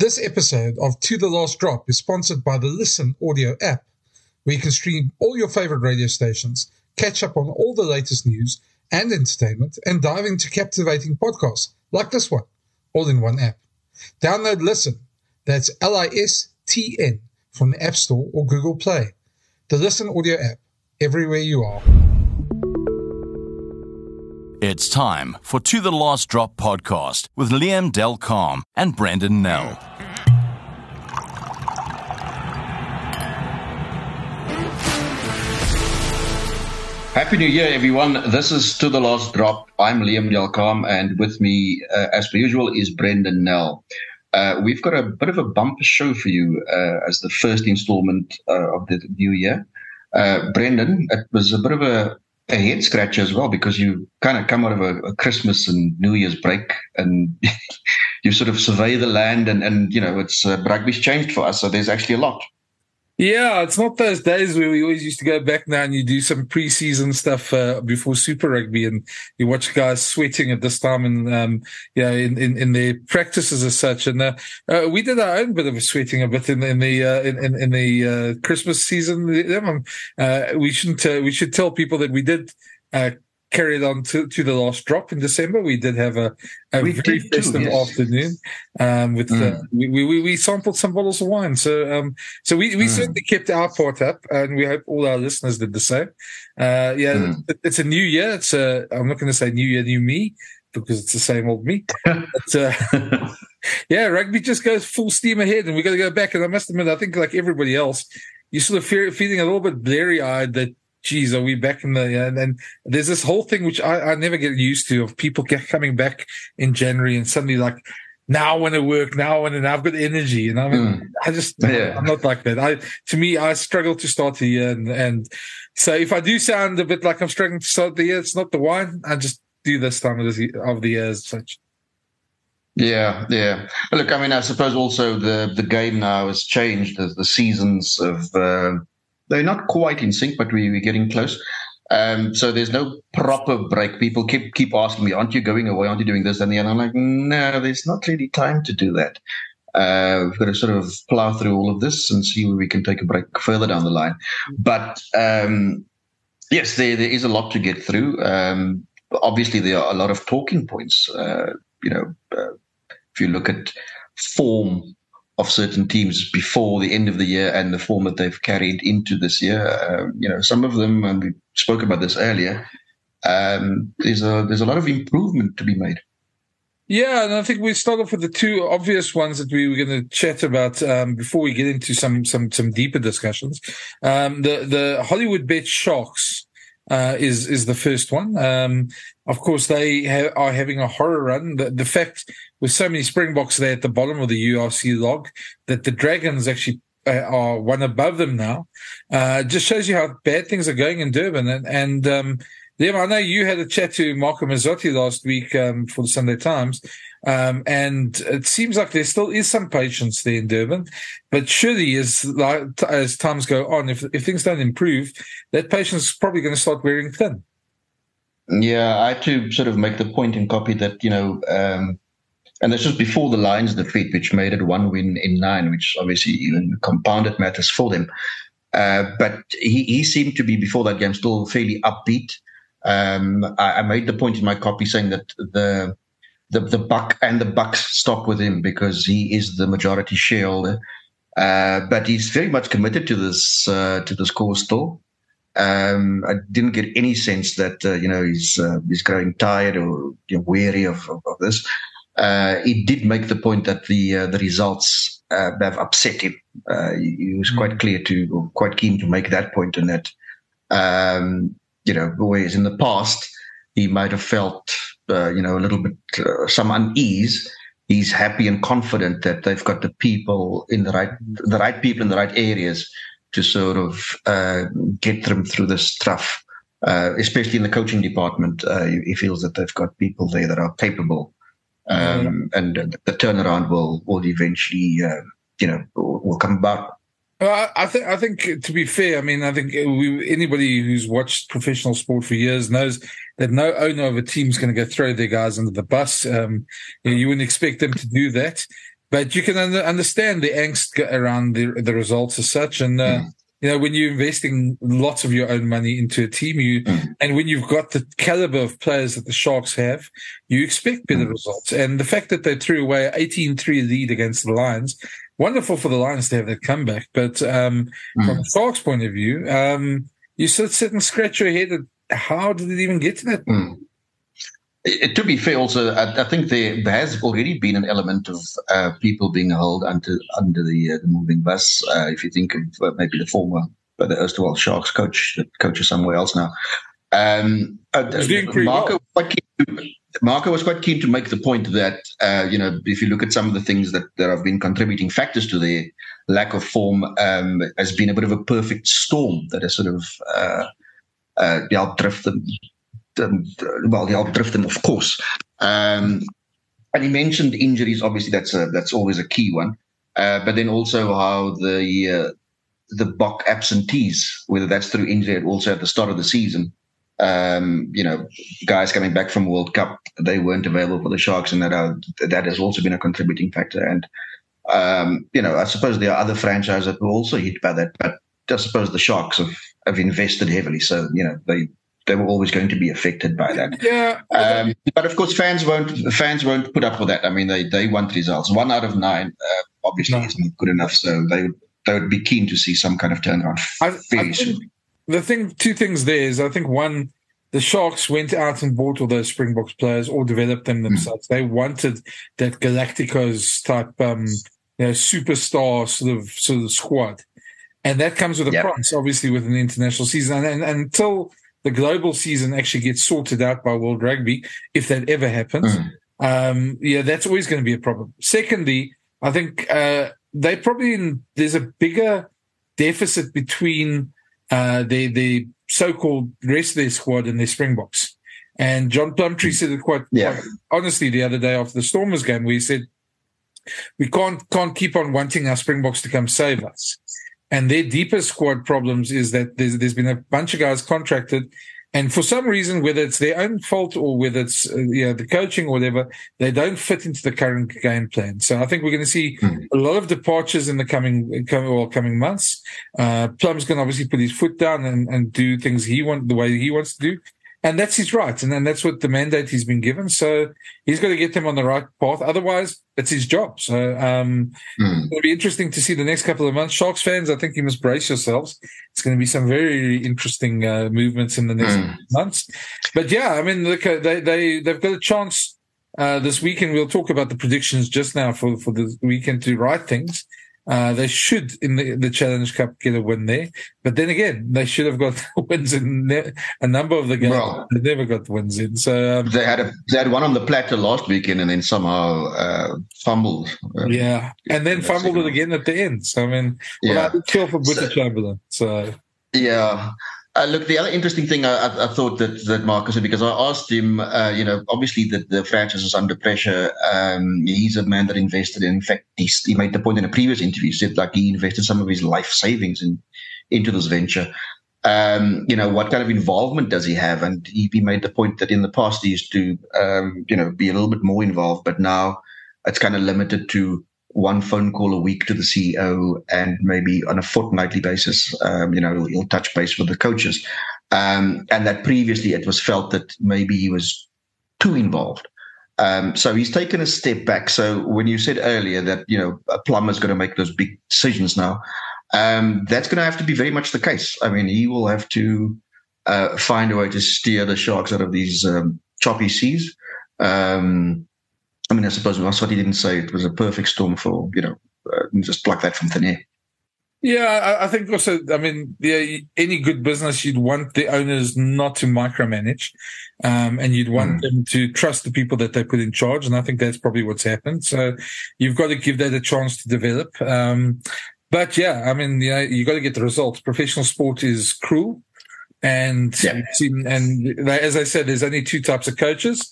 This episode of To the Last Drop is sponsored by the Listen audio app, where you can stream all your favorite radio stations, catch up on all the latest news and entertainment, and dive into captivating podcasts like this one, all in one app. Download Listen, that's L I S T N, from the App Store or Google Play. The Listen audio app, everywhere you are. It's time for To the Last Drop podcast with Liam Del Carme and Brendan Nel. Happy New Year, everyone. This is To the Last Drop. I'm Liam Del Carme, and with me, uh, as per usual, is Brendan Nel. Uh, we've got a bit of a bumper show for you uh, as the first installment uh, of the new year. Uh, Brendan, it was a bit of a, a head scratcher as well because you kind of come out of a, a Christmas and New Year's break and you sort of survey the land and, and you know, it's uh, rugby's changed for us. So there's actually a lot. Yeah, it's not those days where we always used to go back now and you do some preseason stuff uh, before Super Rugby and you watch guys sweating at this time and um, yeah, in, in, in their practices as such. And uh, uh, we did our own bit of sweating a bit in, in the uh, in, in the uh, Christmas season. Uh, we shouldn't we should tell people that we did carried on to, to the last drop in December. We did have a, a very festive yes. afternoon. Um, with mm. uh, we, we, we sampled some bottles of wine. So um, so we, we mm. certainly kept our part up, and we hope all our listeners did the same. Uh, yeah, mm. it's a new year. It's a I'm not going to say new year, new me because it's the same old me. but, uh, yeah, rugby just goes full steam ahead, and we got to go back. And I must admit, I think like everybody else, you're sort of fear, feeling a little bit blurry eyed that geez, are we back in the, and then there's this whole thing which I, I never get used to of people get, coming back in January and suddenly like, now I want to work, now I want to, I've got energy. And I mean, mm. I just, yeah. I'm not like that. I, to me, I struggle to start the year. And, and so if I do sound a bit like I'm struggling to start the year, it's not the wine. I just do this time of the, of the year as such. Yeah, yeah. Look, I mean, I suppose also the the game now has changed. as the seasons of uh, they're not quite in sync, but we, we're getting close. Um, so there's no proper break. People keep keep asking me, "Aren't you going away? Aren't you doing this?" And the I'm like, "No, there's not really time to do that. Uh, we've got to sort of plow through all of this and see where we can take a break further down the line." But um, yes, there there is a lot to get through. Um, obviously, there are a lot of talking points. Uh, you know, uh, if you look at form of certain teams before the end of the year and the form that they've carried into this year. Uh, you know, some of them, and we spoke about this earlier. Um, there's a there's a lot of improvement to be made. Yeah, and I think we start off with the two obvious ones that we were going to chat about um, before we get into some some some deeper discussions. Um, the the Hollywoodbets Sharks uh, is is the first one. Um, of course, they ha- are having a horror run. The, the, fact with so many Springboks there at the bottom of the URC log that the Dragons actually uh, are one above them now uh, just shows you how bad things are going in Durban. And, and um, Liam, I know you had a chat to Marco Masotti last week um, for the Sunday Times. Um, and it seems like there still is some patience there in Durban, but surely as as times go on, if if things don't improve, that patience is probably going to start wearing thin. Yeah, I had to sort of make the point in copy that you know, um, and this was before the Lions defeat, which made it one win in nine, which obviously even compounded matters for them. Uh, but he, he seemed to be before that game still fairly upbeat. Um, I, I, made the point in my copy saying that the the, the buck and the bucks stop with him because he is the majority shareholder. Uh, but he's very much committed to this uh, to this cause still. Um, I didn't get any sense that uh, you know he's uh, he's growing tired or you know, weary of, of, of this. Uh, he did make the point that the uh, the results have upset him. He, he, was quite mm. clear to, quite keen to make that point. and that um, you know, whereas in the past he might have felt uh, you know, a little bit uh, some unease, he's happy and confident that they've got the people in the right, the right people in the right areas to sort of uh, get them through this tough. Uh, especially in the coaching department, uh, he feels that they've got people there that are capable, um, mm-hmm. and the turnaround will will eventually, uh, you know, will, will come about. Well, I think I think to be fair, I mean, I think we, anybody who's watched professional sport for years knows that no owner of a team is going to go throw their guys under the bus. Um, you, know, you, wouldn't expect them to do that. But you can under, understand the angst around the the results as such, and. Uh, mm. You know, when you're investing lots of your own money into a team, you mm. and when you've got the caliber of players that the Sharks have, you expect better mm. results. And the fact that they threw away 18-3 lead against the Lions, wonderful for the Lions to have that comeback. But um, mm. from the Sharks' point of view, um, you sit, sit and scratch your head at how did it even get to that? Mm. It, to be fair, also, I, I, think there has already been an element of uh, people being held under under the, uh, the moving bus. Uh, if you think of uh, maybe the former, uh, the Erstwhile Sharks coach that coaches somewhere else now. Um, uh, Marco, well. to, Marco, was quite keen to make the point that you know if you look at some of the things that, that have been contributing factors to their lack of form, um, has been a bit of a perfect storm that has sort of helped drift them um, well, he helped drift them, of course. Um, and he mentioned injuries. Obviously, that's a, that's always a key one. Uh, but then also how the uh, the Bok absentees, whether that's through injury also at the start of the season, um, you know, guys coming back from World Cup, they weren't available for the Sharks, and that are, that has also been a contributing factor. And um, you know, I suppose there are other franchises that were also hit by that, but I suppose the Sharks have, have invested heavily, so you know they they were always going to be affected by that. Yeah. Um, but of course, fans won't fans won't put up with that. I mean, they they want results. One out of nine uh, obviously no. isn't good enough, so they would they would be keen to see some kind of turnaround very soon. The thing, two things there is, I think one, the Sharks went out and bought all those Springboks players or developed them hmm. themselves. Mm. They wanted that Galacticos type, um, you know, superstar sort of sort of squad, and that comes with a yep. price, obviously, with an international season. And, and, and until the global season actually gets sorted out by World Rugby, if that ever happens, mm. um, yeah, that's always going to be a problem. Secondly, I think uh, they probably in, there's a bigger deficit between uh, the the so-called rest of their squad and their Springboks. And John Plumtree said it quite, yeah. quite honestly the other day after the Stormers game, where he said we can't can't keep on wanting our Springboks to come save us. And their deeper squad problems is that there's, there's been a bunch of guys contracted. And for some reason, whether it's their own fault or whether it's uh, you know, the coaching or whatever, they don't fit into the current game plan. So I think we're going to see mm. a lot of departures in the coming coming, well, coming months. Uh, Plum's going to obviously put his foot down and, and do things he want the way he wants to do and that's his right, and then that's what the mandate he's been given. So he's got to get them on the right path. Otherwise, it's his job. So um, mm. it'll be interesting to see the next couple of months. Sharks fans, I think you must brace yourselves. It's going to be some very interesting uh, movements in the next mm. months. But yeah, I mean, look, uh, they they they've got a chance uh, this weekend. We'll talk about the predictions just now for for the weekend to write things. Uh, they should in the, the Challenge Cup get a win there, but then again, they should have got wins in ne- a number of the games. Well, they never got wins in. So um, they had a they had one on the platter last weekend, and then somehow uh, fumbled. Um, yeah, and then fumbled it again at the end. So I mean, well, yeah. I did for Boeta so, Chamberlain. So yeah, uh, look, the other interesting thing I, I, thought that, that Marcus said, because I asked him, uh, you know, obviously the, the franchise is under pressure. Um, he's a man that invested in, in fact, he, he, made the point in a previous interview, said like he invested some of his life savings in, into this venture. Um, you know, what kind of involvement does he have? And he, he made the point that in the past he used to, um, you know, be a little bit more involved, but now it's kind of limited to one phone call a week to the CEO and maybe on a fortnightly basis, um, you know, he'll, touch base with the coaches. Um, and that previously it was felt that maybe he was too involved. Um, so he's taken a step back. So when you said earlier that, you know, a plumber's going to make those big decisions now, um, that's going to have to be very much the case. I mean, he will have to uh, find a way to steer the sharks out of these um, choppy seas. Um, I mean, I suppose that's what he didn't say. It was a perfect storm for, you know, uh, just pluck that from thin air. Yeah, I, I think also, I mean, yeah, any good business, you'd want the owners not to micromanage, um, and you'd want mm. them to trust the people that they put in charge. And I think that's probably what's happened. So you've got to give that a chance to develop. Um, but yeah, I mean, yeah, you got to get the results. Professional sport is cruel. And, yeah. and as I said, there's only two types of coaches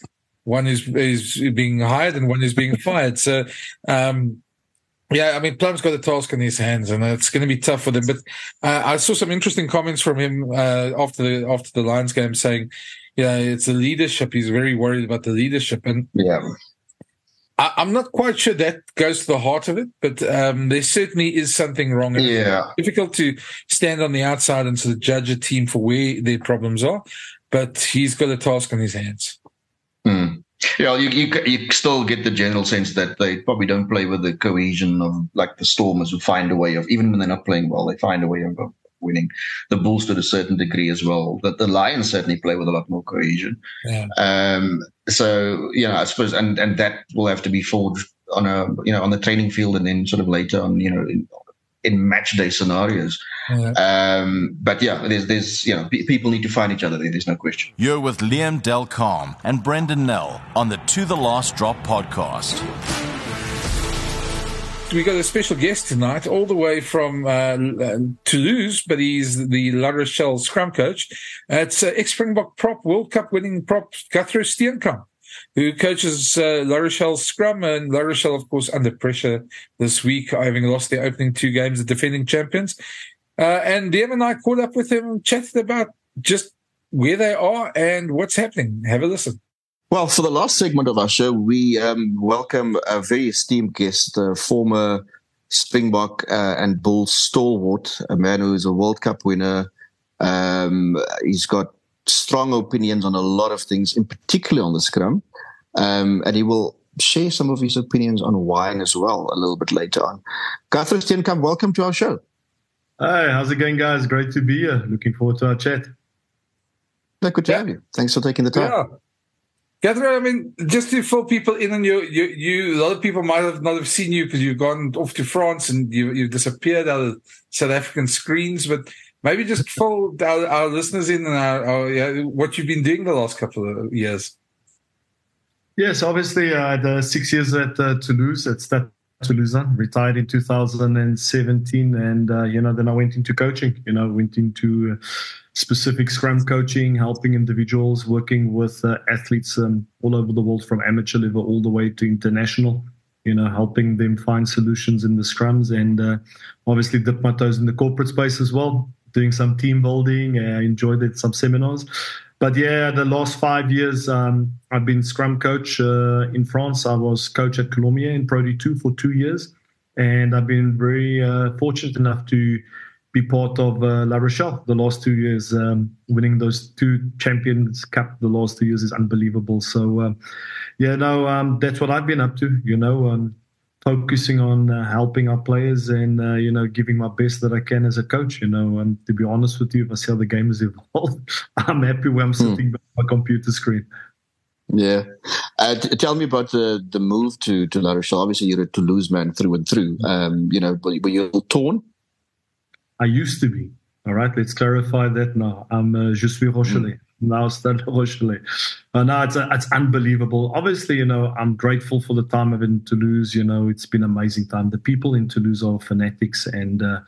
one is is being hired and one is being fired. So, um, yeah, I mean, Plum's got a task in his hands, and it's going to be tough for them. But uh, I saw some interesting comments from him uh, after the after the Lions game, saying, "Yeah, it's the leadership. He's very worried about the leadership." And yeah, I, am not quite sure that goes to the heart of it, but um, there certainly is something wrong. Yeah. It's difficult to stand on the outside and sort of judge a team for where their problems are, but he's got a task on his hands. Yeah, you, you you still get the general sense that they probably don't play with the cohesion of like the Stormers who find a way of even when they're not playing well, they find a way of winning. The Bulls to a certain degree as well. That the Lions certainly play with a lot more cohesion. Yeah. Um, so you know, I suppose, and and that will have to be forged on a you know on the training field and then sort of later on you know in, in match day scenarios. Yeah. Um, but yeah, there's, there's, you know, p- people need to find each other there. There's no question. You're with Liam Del Carme and Brendan Nel on the To the Last Drop podcast. We got a special guest tonight, all the way from uh, Toulouse, but he's the La Rochelle scrum coach. Uh, it's uh, ex-Springbok prop, World Cup winning prop Gurthrö Steenkamp who coaches uh, La Rochelle Scrum. And La Rochelle, of course, under pressure this week, having lost their opening two games, the defending champions. Uh, and Liam and I caught up with him and chatted about just where they are and what's happening. Have a listen. Well, for the last segment of our show, we um, welcome a very esteemed guest, a former Springbok uh, and Bull stalwart, a man who is a World Cup winner. Um, he's got strong opinions on a lot of things, in particular on the scrum. Um, and he will share some of his opinions on wine as well a little bit later on. Gurthrö Steenkamp, welcome to our show. Hi, how's it going, guys? Great to be here. Looking forward to our chat. No, good to yeah. have you. Thanks for taking the time. Yeah. Catherine, I mean, just to fill people in on you, you, you, a lot of people might have not have seen you because you've gone off to France and you, you've disappeared out of South African screens, but maybe just fill our, our listeners in and our, our, yeah, what you've been doing the last couple of years. Yes, obviously, I had uh, six years at uh, Toulouse at Stade Toulouse, retired in 2017. And, uh, you know, then I went into coaching, you know, went into uh, specific scrum coaching, helping individuals, working with uh, athletes um, all over the world from amateur level all the way to international, you know, helping them find solutions in the scrums and uh, obviously dip my toes in the corporate space as well, doing some team building. I enjoyed it, some seminars but yeah, the last five years, um, I've been scrum coach uh, in France. I was coach at Colomiers in Pro D2 for two years. And I've been very uh, fortunate enough to be part of uh, La Rochelle the last two years. Um, winning those two Champions Cup the last two years is unbelievable. So, um, yeah, no, um, that's what I've been up to, you know. Focusing on uh, helping our players and uh, you know giving my best that I can as a coach. You know, and to be honest with you, if I see how the game has evolved, I'm happy where I'm hmm. sitting mm. behind my computer screen. Yeah, uh, t- tell me about the the move to to La Rochelle. Obviously, you're a Toulouse man through and through. Um, you know, were, were you torn? I used to be. All right, let's clarify that now. I'm uh, je suis Rochelais. Mm now Stade Rochelais. Uh, no, it's, uh, it's unbelievable. Obviously, you know, I'm grateful for the time I've been in Toulouse. You know, it's been amazing time. The people in Toulouse are fanatics. And, uh,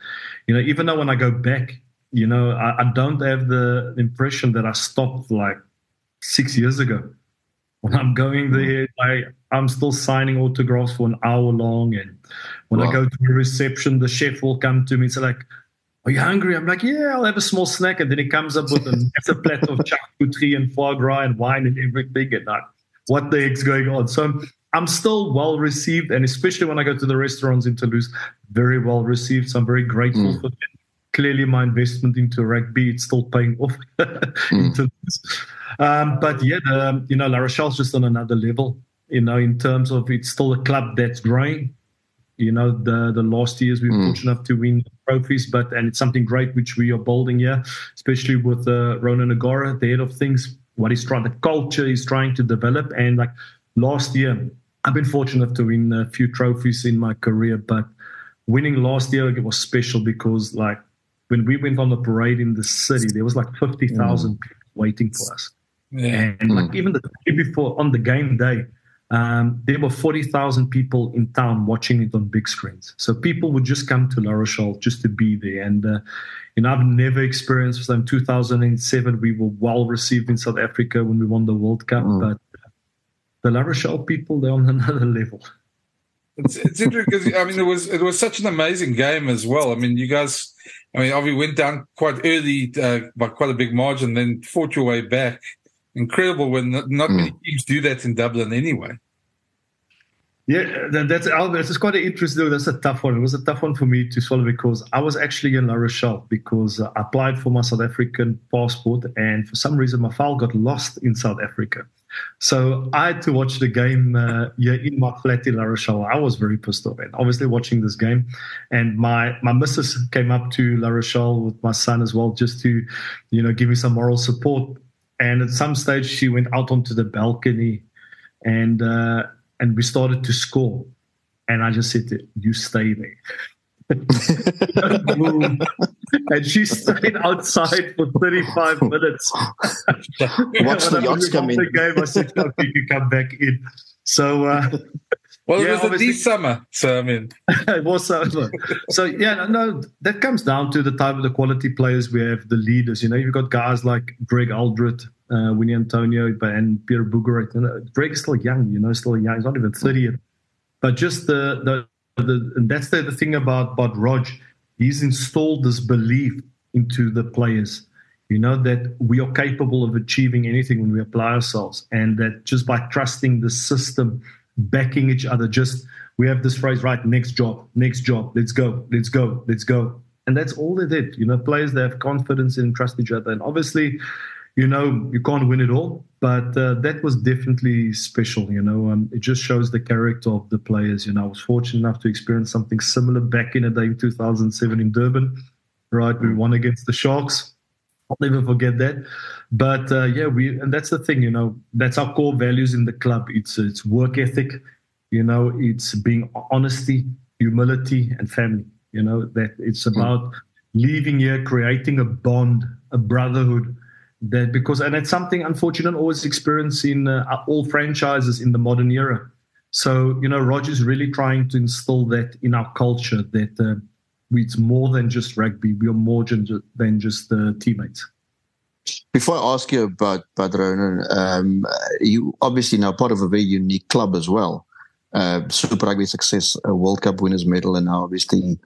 you know, even though when I go back, you know, I, I don't have the impression that I stopped like six years ago. When I'm going there, I, I'm still signing autographs for an hour long. And when wow. I go to the reception, the chef will come to me and say, like, are you hungry? I'm like, yeah, I'll have a small snack. And then he comes up with a massive plate of charcuterie and foie gras and wine and everything. And like, what the heck's going on? So I'm still well received. And especially when I go to the restaurants in Toulouse, very well received. So I'm very grateful mm. for that. Clearly, my investment into rugby, it's still paying off mm. Um, but yeah, the, you know, La Rochelle's just on another level, you know, in terms of it's still a club that's growing you know the the last years we were mm. fortunate enough to win trophies but and it's something great which we are building here especially with uh, Ronan O'Gara the head of things what he's trying the culture he's trying to develop and like last year I've been fortunate enough to win a few trophies in my career but winning last year it was special because like when we went on the parade in the city there was like 50,000 mm. people waiting for us yeah. and like mm. even the day before on the game day um, there were 40,000 people in town watching it on big screens. So people would just come to La Rochelle just to be there. And, uh, you know, I've never experienced In 2007, we were well received in South Africa when we won the World Cup. Mm. But uh, the La Rochelle people, they're on another level. It's, it's interesting because I mean it was it was such an amazing game as well. I mean you guys, I mean obviously went down quite early uh, by quite a big margin, then fought your way back incredible when not, not mm. many teams do that in Dublin anyway. Yeah, that's that's quite an interesting. That's a tough one. It was a tough one for me to swallow because I was actually in La Rochelle because I applied for my South African passport, and for some reason my file got lost in South Africa. So I had to watch the game uh, yeah, in my flat in La Rochelle. I was very pissed off, and obviously watching this game, and my my missus came up to La Rochelle with my son as well, just to, you know, give me some moral support. And at some stage, she went out onto the balcony, and. Uh, and we started to score. And I just said, "You stay there." and she stayed outside for 35 minutes. Watch the yachts come in. The game, I said, "Okay, you come back in." So, uh, well, yeah, it was a deep summer, so I mean, it was summer. So, yeah, no, no, that comes down to the type of the quality players we have, the leaders. You know, you've got guys like Greg Alldritt, uh, Uini Atonio, and Pierre Bourgarit. You know, Greg's still young, you know, still young. He's not even 30 yet. But just the, the, the and that's the, the thing about, about Rog. He's installed this belief into the players, you know, that we are capable of achieving anything when we apply ourselves. And that just by trusting the system, backing each other, just we have this phrase, right? Next job, next job, let's go, let's go, let's go. And that's all they did. You know, players that have confidence and trust each other. And obviously, you know you can't win it all but uh, that was definitely special you know um, it just shows the character of the players you know i was fortunate enough to experience something similar back in the day in 2007 in durban right we won against the sharks i'll never forget that. But uh, yeah we and that's the thing you know that's our core values in the club. It's it's work ethic you know it's being honesty humility and family you know that it's about leaving here creating a bond a brotherhood that because and it's something unfortunate always experience in uh, all franchises in the modern era. So you know roger's really trying to instill that in our culture that uh, it's more than just rugby we are more than just uh, teammates before I ask you about Padron, um, you obviously now part of a very unique club as well. Uh, Super Rugby success, a World Cup winners medal, and now obviously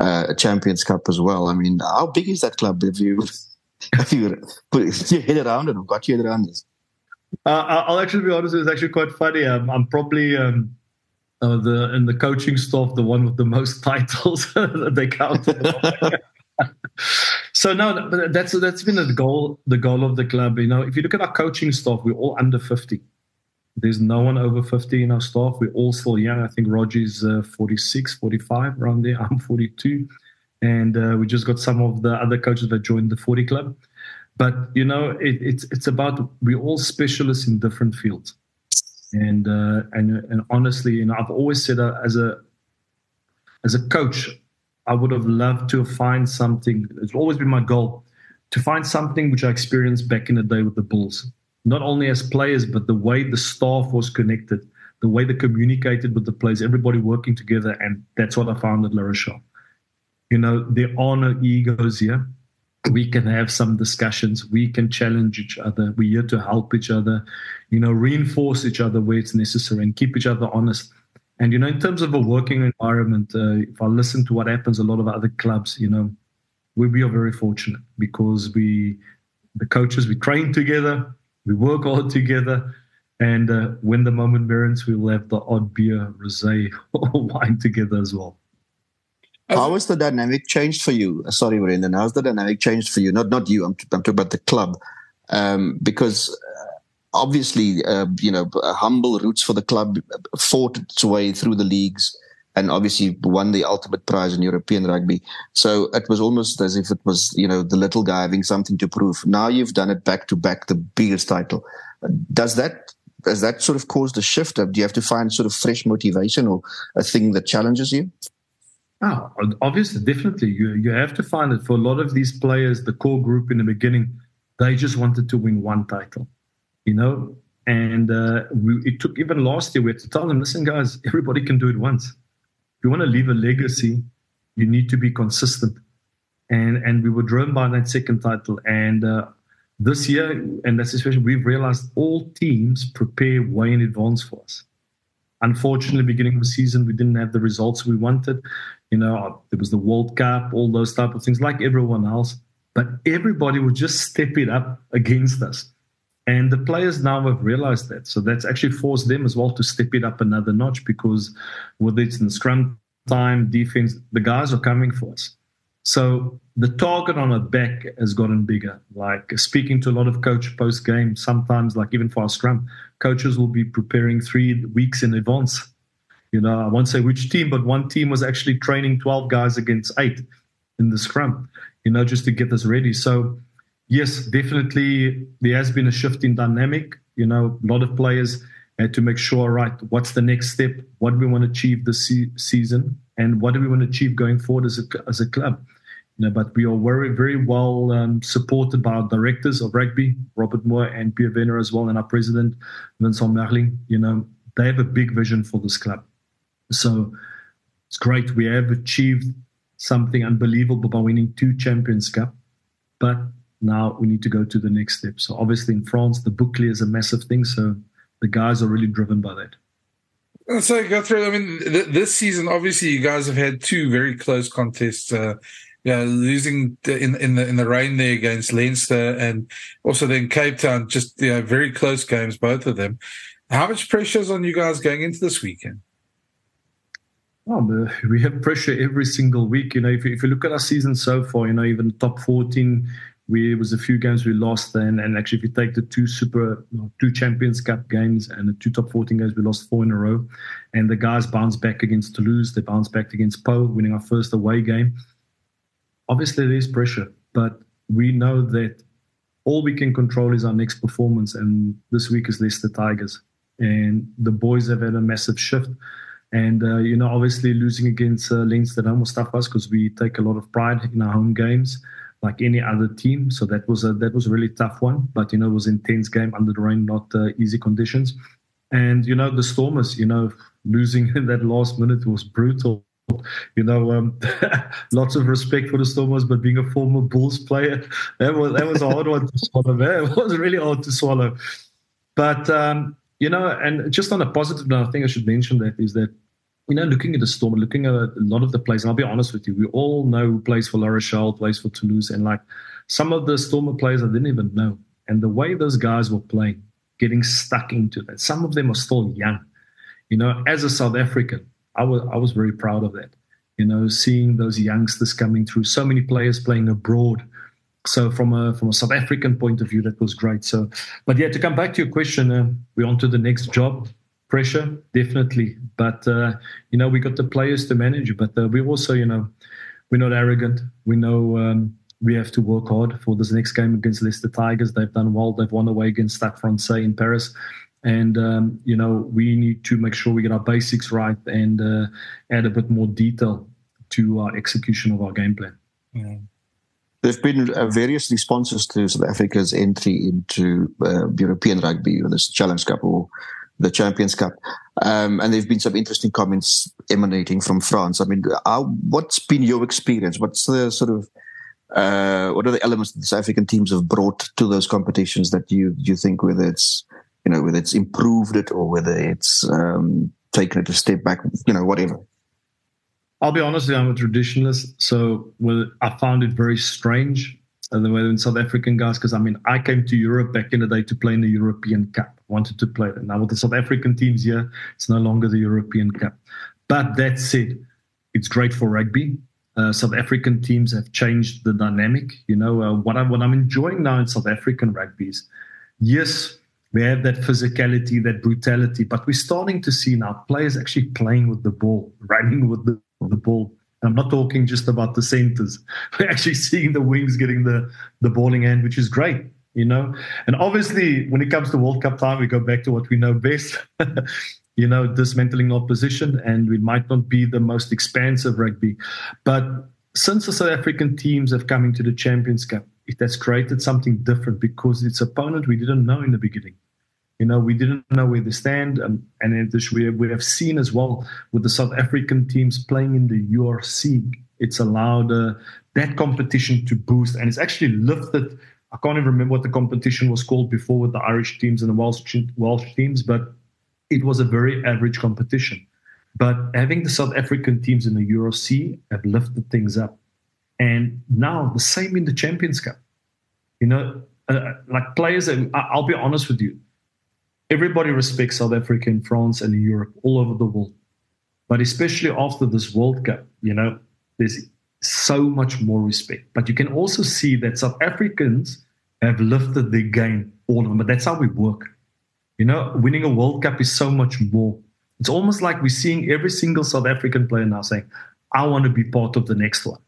uh, a Champions Cup as well. I mean, how big is that club? Have you have you put your head around it or got your head around this? Uh, I'll actually be honest. It's actually quite funny. I'm, I'm probably um, uh, the in the coaching staff the one with the most titles that they count. so no, but that's that's been the goal the goal of the club. You know, if you look at our coaching staff, we're all under fifty. There's no one over 50 in our staff. We're all still young. I think Roger's uh, 46, 45, around there. I'm 42 and uh, we just got some of the other coaches that joined the 40 club. But you know, it, it's it's about we're all specialists in different fields, and uh, and and honestly, you know, I've always said uh, as a as a coach, I would have loved to find something. It's always been my goal to find something which I experienced back in the day with the Bulls, not only as players, but the way the staff was connected, the way they communicated with the players, everybody working together, and that's what I found at La Rochelle. You know, there are no egos here. We can have some discussions. We can challenge each other. We're here to help each other, you know, reinforce each other where it's necessary and keep each other honest. And, you know, in terms of a working environment, uh, if I listen to what happens, a lot of other clubs, you know, we, we are very fortunate because we, the coaches, we train together, we work all together. And uh, when the moment merits, we will have the odd beer, rosé, or wine together as well. How has the dynamic changed for you? Sorry, Brendan. How's the dynamic changed for you? Not not you. I'm, I'm talking about the club, um, because uh, obviously, uh, you know, humble roots for the club fought its way through the leagues and obviously won the ultimate prize in European rugby. So it was almost as if it was, you know, the little guy having something to prove. Now you've done it back to back, the biggest title. Does that has that sort of caused a shift? Do you have to find sort of fresh motivation or a thing that challenges you? Oh, obviously, definitely. You you have to find it for a lot of these players. The core group in the beginning, they just wanted to win one title, you know. And uh, we, it took even last year. We had to tell them, listen, guys, everybody can do it once. If you want to leave a legacy, you need to be consistent. And and we were driven by that second title. And uh, this year, and that's especially, we've realized all teams prepare way in advance for us. Unfortunately, beginning of the season, we didn't have the results we wanted. You know, there was the World Cup, all those type of things, like everyone else. But everybody would just step it up against us. And the players now have realized that. So that's actually forced them as well to step it up another notch because whether it's in the scrum time, defense, the guys are coming for us. So the target on our back has gotten bigger. Like speaking to a lot of coach post game, sometimes like even for our scrum, coaches will be preparing three weeks in advance. You know, I won't say which team, but one team was actually training 12 guys against eight in the scrum, you know, just to get us ready. So yes, definitely there has been a shift in dynamic. You know, a lot of players had to make sure, right, what's the next step? What do we want to achieve this se- season? And what do we want to achieve going forward as a, as a club? You know, but we are very, very well um, supported by our directors of rugby, Robert Moore and Pierre Venner as well, and our president, Vincent Merling. You know, they have a big vision for this club. So it's great. We have achieved something unbelievable by winning two Champions Cup, but now we need to go to the next step. So obviously in France, the Bouclier is a massive thing. So the guys are really driven by that. So Gurthrö, I mean, th- this season, obviously, you guys have had two very close contests. Uh, yeah, losing in in the in the rain there against Leinster, and also then Cape Town, just you know, very close games, both of them. How much pressure is on you guys going into this weekend? Well, we have pressure every single week. You know, if you, if you look at our season so far, you know, even the top 14, we it was a few games we lost then. And actually, if you take the two super, two Champions Cup games and the two top 14 games, we lost four in a row. And the guys bounced back against Toulouse. They bounced back against Pau, winning our first away game. Obviously, there's pressure, but we know that all we can control is our next performance. And this week is Leicester Tigers. And the boys have had a massive shift and, uh, you know, obviously losing against uh, Leinster home was tough us because we take a lot of pride in our home games like any other team. So that was a, that was a really tough one. But, you know, it was an intense game under the rain, not uh, easy conditions. And, you know, the Stormers, you know, losing in that last minute was brutal. You know, um, lots of respect for the Stormers, but being a former Bulls player, that was that was a hard one to swallow. Man. It was really hard to swallow. But um, you know, and just on a positive note, I think I should mention that is that you know, looking at the storm, looking at a lot of the players, and I'll be honest with you, we all know who plays for La Rochelle, plays for Toulouse, and like some of the Stormer players I didn't even know. And the way those guys were playing, getting stuck into that. Some of them are still young. You know, as a South African, I was I was very proud of that. You know, seeing those youngsters coming through, so many players playing abroad. So from a from a South African point of view, that was great. So, but yeah, to come back to your question, uh, we're on to the next job pressure, definitely. But uh, you know, we got the players to manage. But uh, we also, you know, we're not arrogant. We know um, we have to work hard for this next game against Leicester Tigers. They've done well. They've won away against Stade Francais in Paris. And um, you know, we need to make sure we get our basics right and uh, add a bit more detail to our execution of our game plan. Yeah. There've been uh, various responses to South Africa's entry into uh, European rugby, or this Challenge Cup, or the Champions Cup. Um, and there have been some interesting comments emanating from France. I mean, how, what's been your experience? What's the sort of uh, what are the elements that the South African teams have brought to those competitions that you you think whether it's you know whether it's improved it or whether it's um, taken it a step back, you know, whatever. I'll be honest, I'm a traditionalist, so I found it very strange and the way in South African guys, because I mean, I came to Europe back in the day to play in the European Cup, wanted to play it. Now with the South African teams here, it's no longer the European Cup. But that said, it's great for rugby. Uh, South African teams have changed the dynamic. You know, uh, what, I, what I'm enjoying now in South African rugby is, yes, we have that physicality, that brutality, but we're starting to see now players actually playing with the ball, running with the, the ball I'm not talking just about the centers. We're actually seeing the wings getting the, the balling end, which is great, you know. And obviously, when it comes to World Cup time, we go back to what we know best. you know, dismantling opposition, and we might not be the most expansive rugby. But since the South African teams have come into the Champions Cup, it has created something different because its opponent we didn't know in the beginning. You know, we didn't know where they stand, um, and we have, we have seen as well with the South African teams playing in the URC. It's allowed uh, that competition to boost, and it's actually lifted. I can't even remember what the competition was called before with the Irish teams and the Welsh, Welsh teams, but it was a very average competition. But having the South African teams in the URC have lifted things up, and now the same in the Champions Cup. You know, uh, like players. I'll be honest with you. Everybody respects South Africa in France and in Europe, all over the world. But especially after this World Cup, you know, there's so much more respect. But you can also see that South Africans have lifted their game, all of them. But that's how we work. You know, winning a World Cup is so much more. It's almost like we're seeing every single South African player now saying, I want to be part of the next one.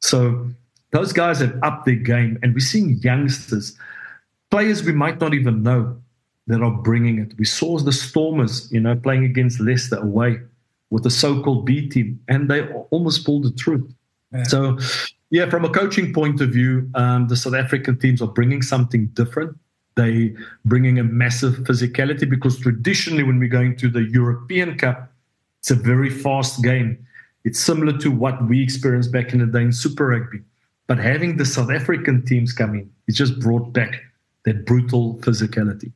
So those guys have upped their game, and we're seeing youngsters, players we might not even know that are bringing it. We saw the Stormers, you know, playing against Leicester away with the so-called B team, and they almost pulled the truth. Yeah. So, yeah, from a coaching point of view, um, the South African teams are bringing something different. They bringing a massive physicality because traditionally, when we're going to the European Cup, it's a very fast game. It's similar to what we experienced back in the day in Super Rugby. But having the South African teams come in, it just brought back that brutal physicality.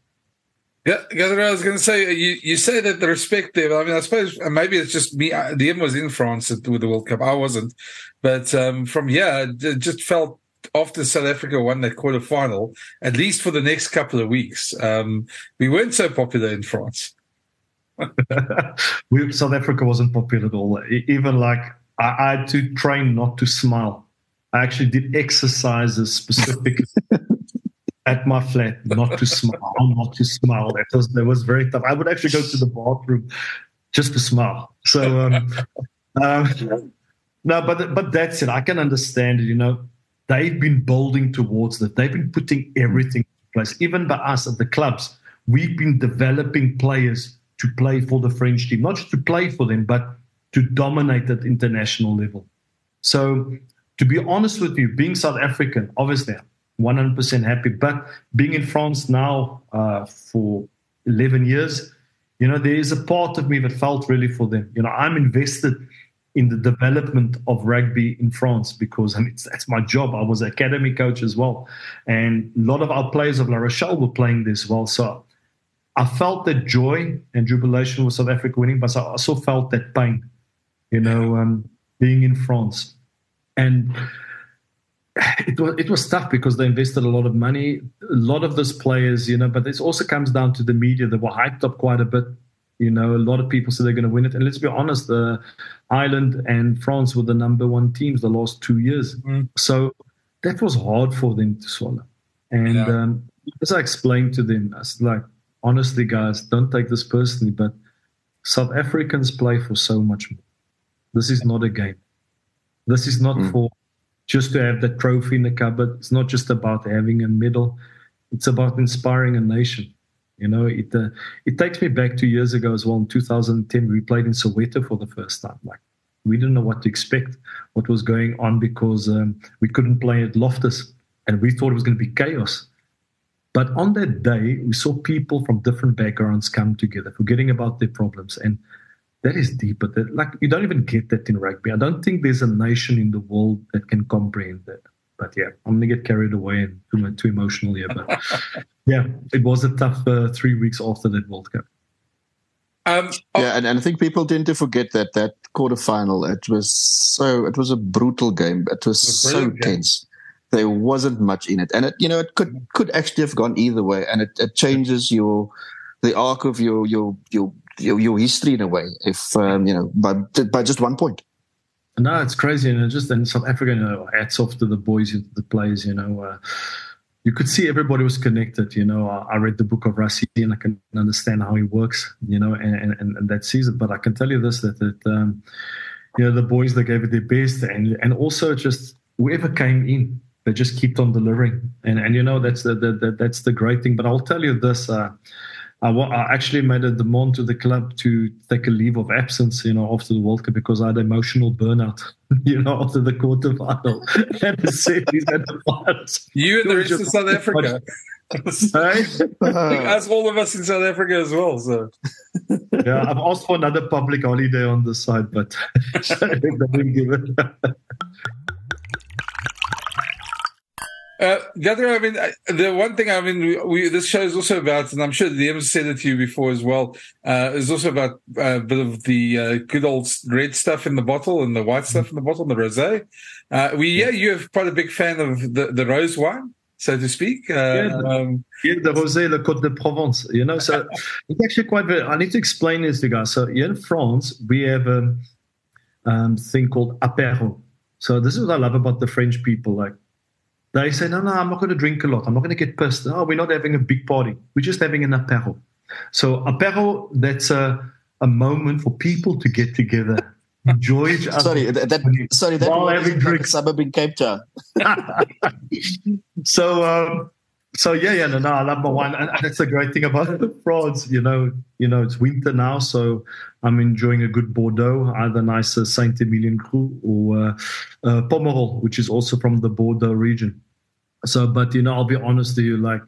Yeah, I was going to say, you, you say that the respect there. I mean, I suppose maybe it's just me. Liam was in France with the World Cup. I wasn't. But um, from yeah, it just felt after South Africa won that quarter final, at least for the next couple of weeks, um, we weren't so popular in France. we, South Africa wasn't popular at all. Even like I, I, had to train not to smile. I actually did exercises specifically at my flat not to smile, not to smile. That was that was very tough. I would actually go to the bathroom just to smile. So um, um, no, but but that's it. I can understand it. You know, they've been building towards that. They've been putting everything in place. Even by us at the clubs, we've been developing players to play for the French team, not just to play for them, but to dominate at international level. So, to be honest with you, being South African, obviously, 100% happy. But being in France now uh, for 11 years, you know, there is a part of me that felt really for them. You know, I'm invested in the development of rugby in France because I mean, that's my job. I was academy coach as well. And a lot of our players of La Rochelle were playing this well. So I felt that joy and jubilation with South Africa winning, but I also felt that pain, you know, um, being in France. And it was it was tough because they invested a lot of money. A lot of those players, you know, but this also comes down to the media. They were hyped up quite a bit. You know, a lot of people said they're going to win it. And let's be honest, the Ireland and France were the number one teams the last two years. Mm. So that was hard for them to swallow. And yeah. um, as I explained to them, I was like, honestly, guys, don't take this personally, but South Africans play for so much more. This is not a game. This is not mm. for just to have the trophy in the cupboard. It's not just about having a medal. It's about inspiring a nation. You know, it uh, it takes me back two years ago as well. In 2010, we played in Soweto for the first time. Like we didn't know what to expect, what was going on because um, we couldn't play at Loftus, and we thought it was going to be chaos. But on that day, we saw people from different backgrounds come together, forgetting about their problems, and that is deeper. That like you don't even get that in rugby. I don't think there's a nation in the world that can comprehend that. But yeah, I'm gonna get carried away and too, too emotional here. But yeah, it was a tough uh, three weeks after that World Cup. Um, oh. Yeah, and, and I think people tend to forget that that quarterfinal. It was so it was a brutal game. It was so tense. There wasn't much in it, and it you know it could could actually have gone either way, and it, it changes your the arc of your your your your, your history in a way. If um, you know by by just one point. No, it's crazy, and just in South Africa, you know, hats off to the boys, the players. You know, uh, you could see everybody was connected. You know, I, I read the book of Rassie, and I can understand how he works. You know, and and, and that season. But I can tell you this: that that um, you know the boys they gave it their best, and and also just whoever came in, they just kept on delivering. And and you know that's the, the, the that's the great thing. But I'll tell you this. Uh, I, I actually made a demand to the club to take a leave of absence, you know, after the World Cup because I had emotional burnout, you know, after the quarterfinal. and the semis and the finals. You and the rest of South Africa. Sorry? as all of us in South Africa as well. So yeah, I've asked for another public holiday on the side, but they didn't give it. Uh, the other, I mean, the one thing, I mean, we, we, this show is also about, and I'm sure Liam said it to you before as well, uh, is also about uh, a bit of the uh, good old red stuff in the bottle and the white stuff in the bottle, and the rosé. Uh, we, yeah, you're quite a big fan of the, the rose wine. so to speak. Uh, yeah, um, yeah, the Rosé, the Côte de Provence. You know, so it's actually quite. Very, I need to explain this to guys. So here in France, we have a um, thing called apéro. So this is what I love about the French people. Like they say, no, no, I'm not going to drink a lot. I'm not going to get pissed. Oh, we're not having a big party. We're just having an apéro. So apéro, that's a, a moment for people to get together enjoy each other. Sorry, that, that sorry, that while having drinks. suburb in Cape Town. so, um, so yeah, yeah, no, no, I love my wine, and, and that's the great thing about the France. You know, you know, it's winter now, so I'm enjoying a good Bordeaux, either nice uh, Saint Emilion Cru or uh, uh, Pomerol, which is also from the Bordeaux region. So, but you know, I'll be honest to you, like.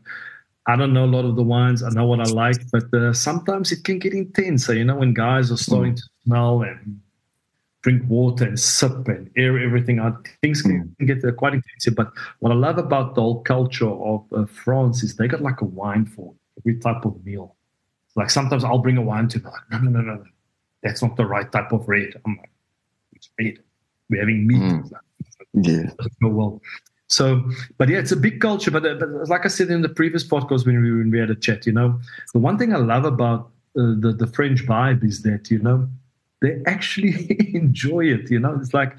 I don't know a lot of the wines. I know what I like, but uh, sometimes it can get intense. So, you know, when guys are starting mm. to smell and drink water and sip and air everything out. Things can mm. get uh, quite intensive. But what I love about the whole culture of uh, France is they got like a wine for every type of meal. Like sometimes I'll bring a wine to them. Like, no, no, no, no, no. That's not the right type of red. I'm like, it's red. We're having meat. Mm. Like, yeah. Go well. So, but yeah, it's a big culture. But, uh, but like I said in the previous podcast when we, when we had a chat, you know, the one thing I love about uh, the, the French vibe is that, you know, they actually enjoy it. You know, it's like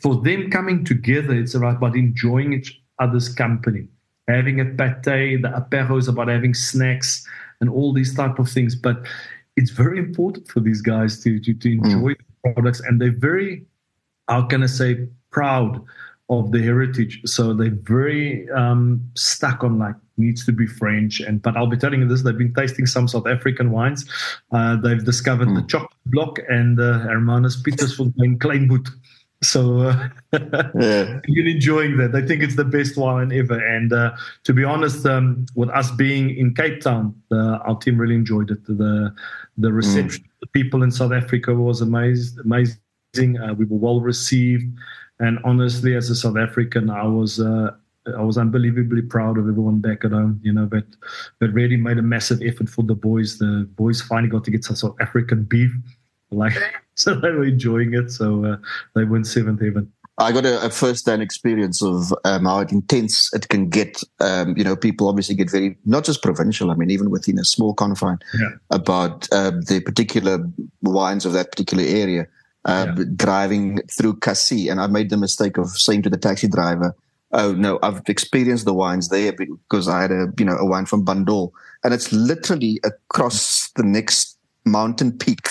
for them coming together, it's about enjoying each other's company, having a pate, the apéro is about having snacks and all these type of things. But it's very important for these guys to to, to mm. enjoy mm. the products, and they're very, how can I say, proud of the heritage. So they're very um, stuck on like needs to be French. And but I'll be telling you this: they've been tasting some South African wines. Uh, they've discovered mm. the Chocolate Block and uh, Hermanuspietersfontein Kleinboet. So uh, yeah. you're enjoying that. I think it's the best wine ever. And uh, to be honest, um, with us being in Cape Town, uh, our team really enjoyed it. The the hmm. reception, mm. the people in South Africa was amazed, amazing. Uh, we were well received. And honestly, as a South African, I was uh, I was unbelievably proud of everyone back at home. You know, but but really made a massive effort for the boys. The boys finally got to get some South African beef, like so they were enjoying it. So uh, they won seventh heaven. I got a, a first-hand experience of um, how intense it can get. Um, you know, people obviously get very not just provincial. I mean, even within a small confine yeah. about uh, the particular wines of that particular area uh, yeah. driving through Cassis, and I made the mistake of saying to the taxi driver, "Oh no, I've experienced the wines there because I had a you know a wine from Bandol, and it's literally across the next mountain peak."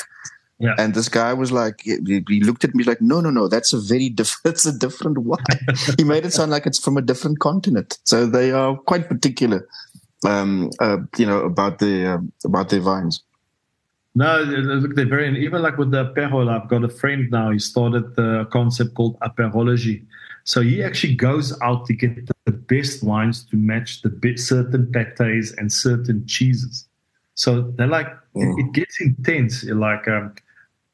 Yeah. And this guy was like, he, looked at me like, no, no, no, that's a very different, it's a different wine. he made it sound like it's from a different continent. So they are quite particular, um, uh, you know, about the, uh, about their vines. No, look, they're very, even like with the apérol, I've got a friend now, he started the concept called apérology. So he actually goes out to get the best wines to match the certain patés and certain cheeses. So they're like, mm. it, it, gets intense. Like, um,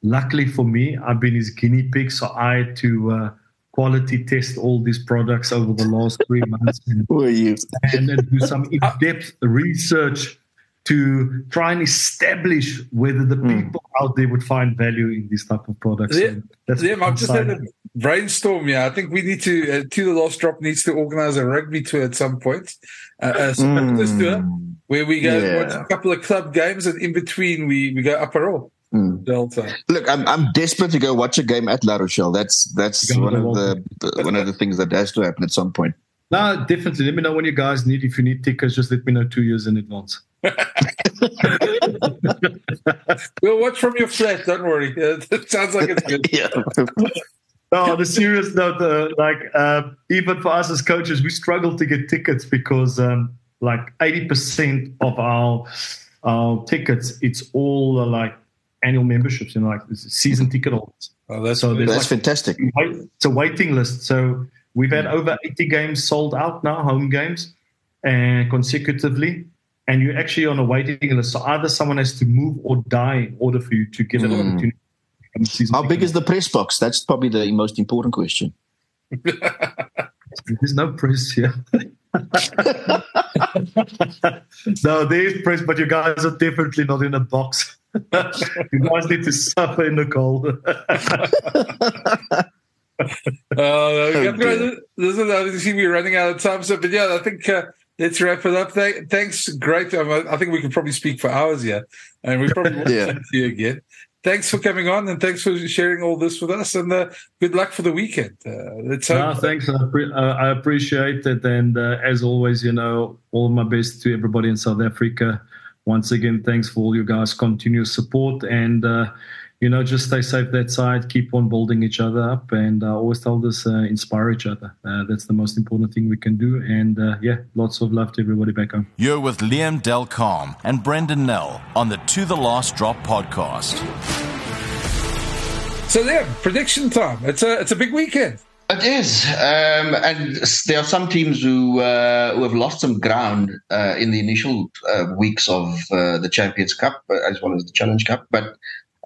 luckily for me, I've been his guinea pig, so I had to uh, quality test all these products over the last three months and, and, and do some in-depth research to try and establish whether the hmm. people mm. out there would find value in these type of products. Yeah, yeah I've just had a brainstorm. Yeah, I think we need to. Uh, to the last drop needs to organize a rugby tour at some point, uh, a mm. tour where we go yeah. watch a couple of club games, and in between we we go apéro. Mm. Delta. Look, I'm I'm desperate to go watch a game at La Rochelle. That's that's one of the one of the things that has to happen at some point. No, definitely. Let me know when you guys need. If you need tickets, just let me know two years in advance. We'll watch from your flat. Don't worry. It sounds like it's good. yeah. No, on a serious note, uh, like uh, even for us as coaches, we struggle to get tickets because um, like eighty percent of our our tickets, it's all uh, like annual memberships, you know, like season ticket holders. Oh, that's so that's like, fantastic. It's a waiting list. So we've had over eighty games sold out now, home games, and consecutively and you're actually on a waiting list. So either someone has to move or die in order for you to get an mm. opportunity. How big is the press box? That's probably the most important question. There's no press here. no, there's press, but you guys are definitely not in a box. you guys need to suffer in the cold. oh, this is obviously we're running out of time. So, but yeah, I think uh, let's wrap it up. thanks, great. I think we could probably speak for hours here, and we probably will yeah. see you again. Thanks for coming on, and thanks for sharing all this with us. And uh, good luck for the weekend. Uh, let's hope. No, thanks. I, pre- uh, I, appreciate it, and uh, as always, you know, all my best to everybody in South Africa. Once again, thanks for all you guys' continuous support and uh, you know, just stay safe that side, keep on building each other up, and uh, always tell us uh, inspire each other. Uh, that's the most important thing we can do. And uh, yeah, lots of love to everybody back home. You're with Liam Del Carme and Brendan Nel on the To the Last Drop podcast. So yeah, prediction time. It's a it's a big weekend. It is, um, and there are some teams who uh, who have lost some ground uh, in the initial uh, weeks of uh, the Champions Cup as well as the Challenge Cup. But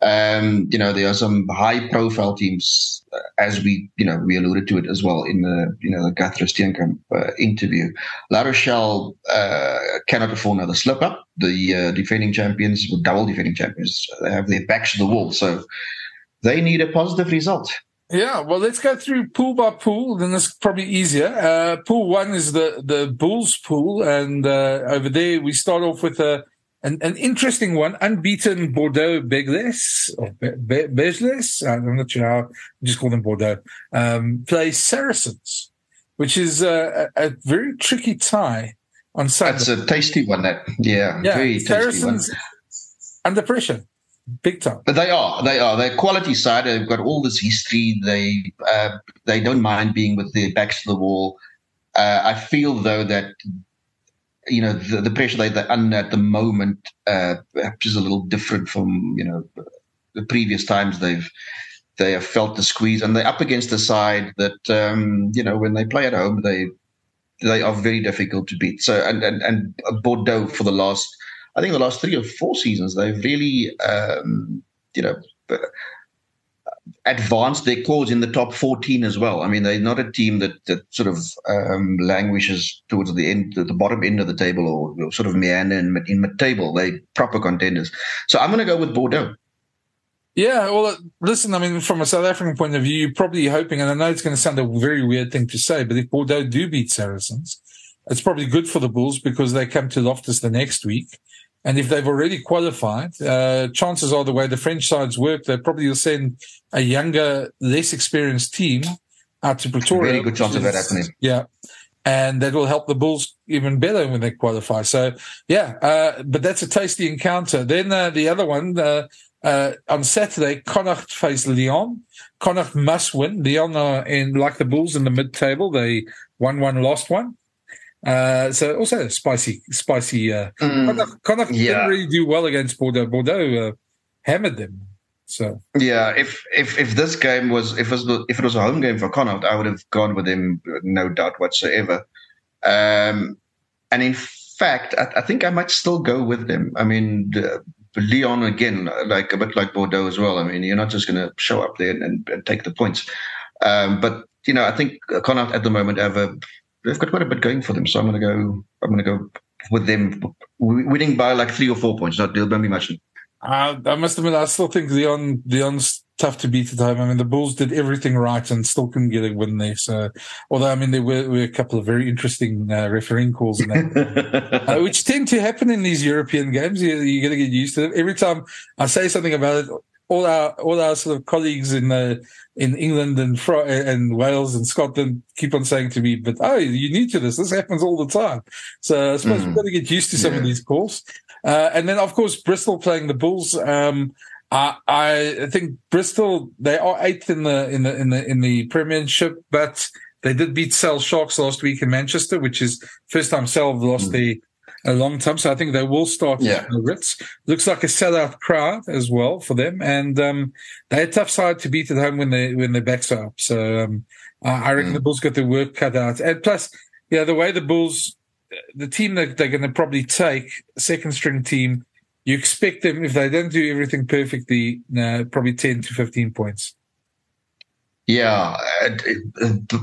um, you know, there are some high profile teams, uh, as we, you know, we alluded to it as well in the, you know, the Gurthrö Steenkamp uh, interview. La Rochelle uh, cannot afford another slip up. The uh, defending champions, with double defending champions, they have their backs to the wall. So they need a positive result. Yeah, well, let's go through pool by pool. Then it's probably easier. Uh, pool one is the the Bulls pool, and uh, over there we start off with a an, an interesting one, unbeaten Bordeaux Begles, or Be- I'm not sure how, just call them Bordeaux, um, play Saracens, which is a, a, very tricky tie on Sunday. That's a tasty one, that, yeah, yeah very Saracens tasty one. under pressure. Big time, but they are. They are. They're quality side. They've got all this history. They uh, they don't mind being with their backs to the wall. Uh, I feel though that you know the, the pressure that they're under at the moment uh, perhaps is a little different from you know the previous times they've they have felt the squeeze and they're up against the side that um, you know when they play at home they they are very difficult to beat. So and and, and Bordeaux for the last I think the last three or four seasons they've really um, you know advanced their cause in the top 14 as well. I mean, they're not a team that, that sort of um, languishes towards the end, the bottom end of the table or, or sort of meander in, in mid-table. They proper contenders. So I'm going to go with Bordeaux. Yeah, well, listen, I mean, from a South African point of view, you're probably hoping, and I know it's going to sound a very weird thing to say, but if Bordeaux do beat Saracens, it's probably good for the Bulls because they come to Loftus the next week. And if they've already qualified, uh, chances are the way the French sides work, they probably will send a younger, less experienced team out to Pretoria. Very good chance of that happening. Yeah. And that will help the Bulls even better when they qualify. So, yeah, uh, but that's a tasty encounter. Then uh, the other one, uh, uh, on Saturday, Connacht face Lyon. Connacht must win. Lyon are in, like the Bulls in the mid table. They won one, lost one. Uh, so also spicy, spicy. Uh, mm, Connacht, yeah. didn't really do well against Bordeaux. Bordeaux uh, hammered them. So yeah, if if if this game was if it was if it was a home game for Connacht, I would have gone with him, no doubt whatsoever. Um, and in fact, I, I, think I might still go with them. I mean, the, Lyon again, like a bit like Bordeaux as well. I mean, you're not just going to show up there and, and, and take the points. Um, but you know, I think Connacht at the moment have a they've got quite a bit going for them. So I'm going to go. I'm going to go with them winning by like three or four points. Not they'll be much. Uh, I must admit, I still think Lyon Lyon's tough to beat at home. I mean, the Bulls did everything right and still couldn't get a win there. So, although I mean, there were, were a couple of very interesting uh, refereeing calls in that, uh, which tend to happen in these European games. You, you got to get used to it. Every time I say something about it, all our all our sort of colleagues in the in England and and Wales and Scotland keep on saying to me, "But oh, you're new to this. This happens all the time." So I suppose mm. we've got to get used to some yeah. of these calls. Uh, and then, of course, Bristol playing the Bulls. Um, I, I think Bristol they are eighth in the in the in the in the Premiership, but they did beat Sale Sharks last week in Manchester, which is first time Sale lost mm. the a long time. So I think they will start yeah. the Ritz. Looks like a sellout crowd as well for them. And um, they're a tough side to beat at home when they when their backs are up. So um, I reckon mm. the Bulls got their work cut out. And plus, yeah, the way the Bulls, the team that they're going to probably take, second string team, you expect them if they don't do everything perfectly, uh, probably ten to fifteen points. Yeah,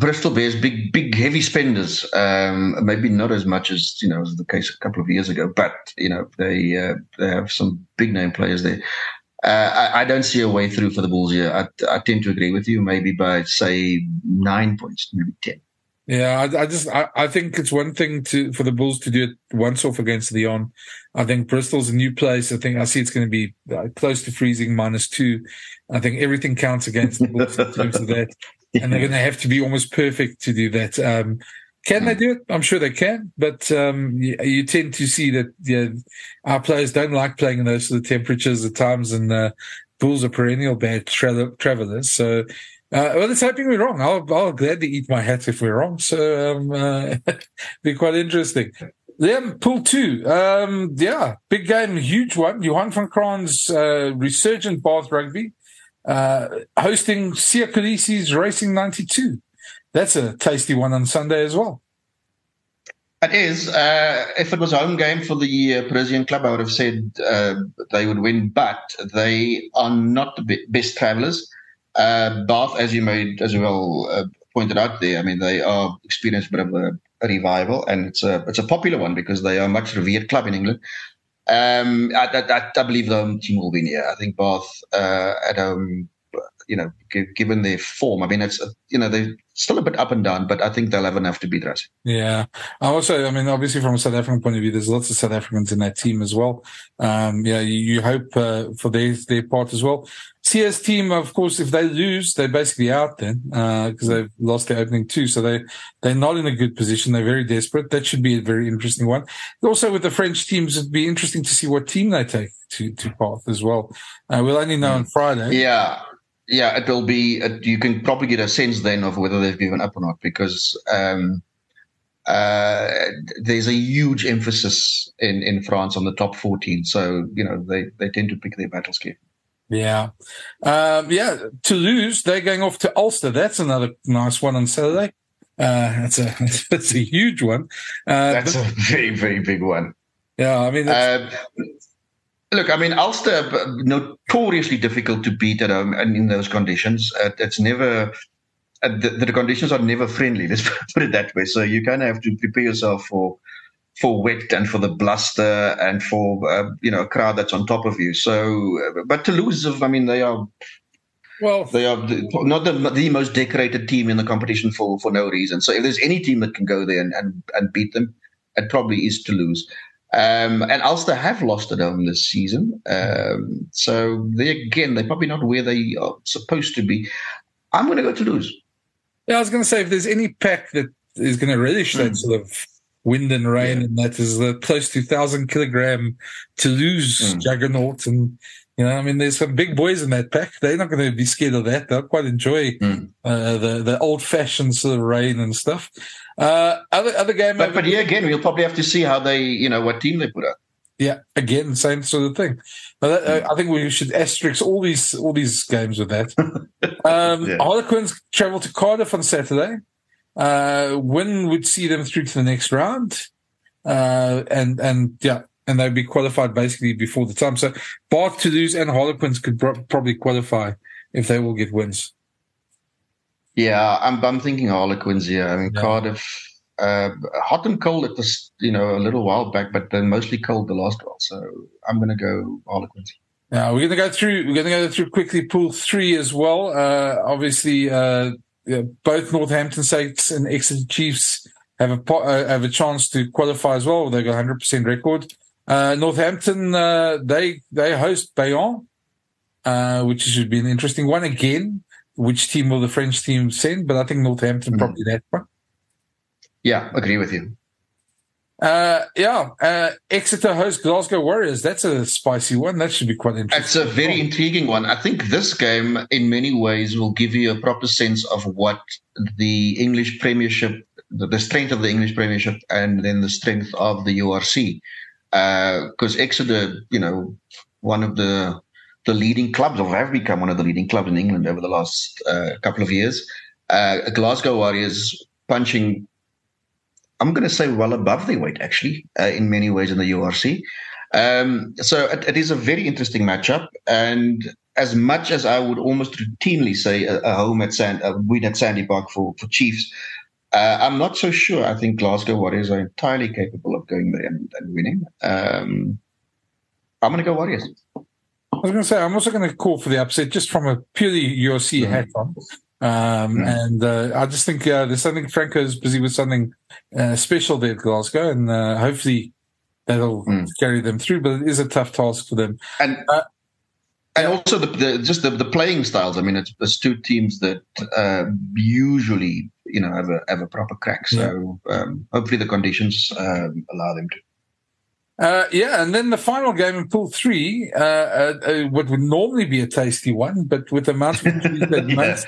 Bristol Bears, big, big, heavy spenders. Um, maybe not as much as you know was the case a couple of years ago, but you know they uh, they have some big name players there. uh, I, I, don't see a way through for the Bulls here. I, I, tend to agree with you, maybe by say nine points, maybe ten. Yeah, I, I just I, I, think it's one thing to for the Bulls to do it once off against Lyon. I think Bristol's a new place. I think I see it's going to be uh, close to freezing minus two. I think everything counts against the Bulls in terms of that, and they're going to have to be almost perfect to do that. Um, can they do it? I'm sure they can, but um, you, you, tend to see that yeah, our players don't like playing in those sort of temperatures at times, and uh, Bulls are perennial bad tra- travelers. So uh, well, it's hoping we're wrong. I'll, I'll gladly eat my hat if we're wrong. So, um, uh, be quite interesting. Then pool two. Um, yeah, big game, huge one. Johann van Graan's, uh, resurgent Bath rugby, uh, hosting Siya Kolisi's Racing 92. That's a tasty one on Sunday as well. It is. Uh, if it was a home game for the uh, Parisian club, I would have said uh, they would win, but they are not the best travellers. Uh, Bath, as you made as well uh, pointed out there, I mean they are experiencing a bit of a, revival, and it's a it's a popular one because they are a much revered club in England. Um, I, I, I, believe the home team will win here. I think Bath uh, at home, you know, given their form, I mean it's you know they still a bit up and down, but I think they'll have enough to beat us. Yeah. Also, I mean, obviously from a South African point of view, there's lots of South Africans in that team as well. Um, yeah, you, you hope uh, for their, their part as well. Siya's team, of course, if they lose, they're basically out then, because uh, they've lost their opening two. So they, they're not in a good position. They're very desperate. That should be a very interesting one. Also with the French teams, it'd be interesting to see what team they take to, to Bath as well. Uh, we'll only know on Friday. Yeah yeah, it will be. Uh, you can probably get a sense then of whether they've given up or not because um, uh, there's a huge emphasis in, in France on the top 14. So you know they, they tend to pick their battles carefully. Yeah, um, yeah. Toulouse, they're going off to Ulster. That's another nice one on Saturday. Uh, that's a that's a huge one. Uh, that's but, a very very big one. Yeah, I mean, uh, Look, I mean, Ulster notoriously difficult to beat at home and in those conditions. Uh, it's never uh, the, the, conditions are never friendly. Let's put it that way. So you kind of have to prepare yourself for for wit and for the bluster and for uh, you know a crowd that's on top of you. So, uh, but Toulouse, I mean, they are well, they are not the, the most decorated team in the competition for for no reason. So if there's any team that can go there and, and, and beat them, it probably is Toulouse. Um, and Ulster have lost at home this season. Um, so they again, they're probably not where they are supposed to be. I'm going to go Toulouse. Yeah, I was going to say if there's any pack that is going to relish mm. that sort of wind and rain, yeah. and that is the close to thousand kilogram Toulouse mm. juggernaut, and you know, I mean, there's some big boys in that pack. They're not going to be scared of that. They'll quite enjoy mm. uh, the the old fashioned sort of rain and stuff. Uh, other other game, but, but yeah, again, we'll probably have to see how they, you know, what team they put up. Yeah, again, same sort of thing. But uh, I think we should asterisk all these all these games with that. um, yeah. Harlequins travel to Cardiff on Saturday. Uh, win would see them through to the next round, uh, and and yeah, and they'd be qualified basically before the time. So Bath, Toulouse, and Harlequins could pro- probably qualify if they will get wins. Yeah, I'm I'm thinking Harlequins here. I mean yeah. Cardiff, uh, hot and cold at this, you know, a little while back, but then mostly cold the last while. So I'm going to go Harlequins. Yeah, we're going to go through. We're going to go through quickly pool three as well. Uh, obviously, uh, both Northampton Saints and Exeter Chiefs have a uh, have a chance to qualify as well. They've got 100 percent record. Uh, Northampton uh, they they host Bayonne, which should be an interesting one again which team will the French team send, but I think Northampton mm. probably that one. Yeah, agree with you. Uh, yeah, uh, Exeter host Glasgow Warriors. That's a spicy one. That should be quite interesting. It's a very intriguing one. I think this game, in many ways, will give you a proper sense of what the English Premiership, the, the strength of the English Premiership, and then the strength of the URC. Because uh, Exeter, you know, one of the the leading clubs, or have become one of the leading clubs in England over the last uh, couple of years. Uh, Glasgow Warriors punching, I'm going to say, well above their weight, actually, uh, in many ways in the URC. Um, so it, it is a very interesting matchup. And as much as I would almost routinely say a, a home at Sand, a win at Sandy Park for, for Chiefs, uh, I'm not so sure. I think Glasgow Warriors are entirely capable of going there and, and winning. Um, I'm going to go Warriors. I was going to say, I'm also going to call for the upset just from a purely URC mm. hat on. Um, mm. And uh, I just think uh, there's something Franco's busy with something uh, special there at Glasgow, and uh, hopefully that'll mm. carry them through. But it is a tough task for them. And uh, and also the, the, just the, the playing styles. I mean, it's, it's two teams that uh, usually you know have a have a proper crack. So yeah. um, hopefully the conditions um, allow them to. Uh, yeah, and then the final game in Pool Three, uh, uh, uh what would normally be a tasty one, but with the amount of injuries that yeah.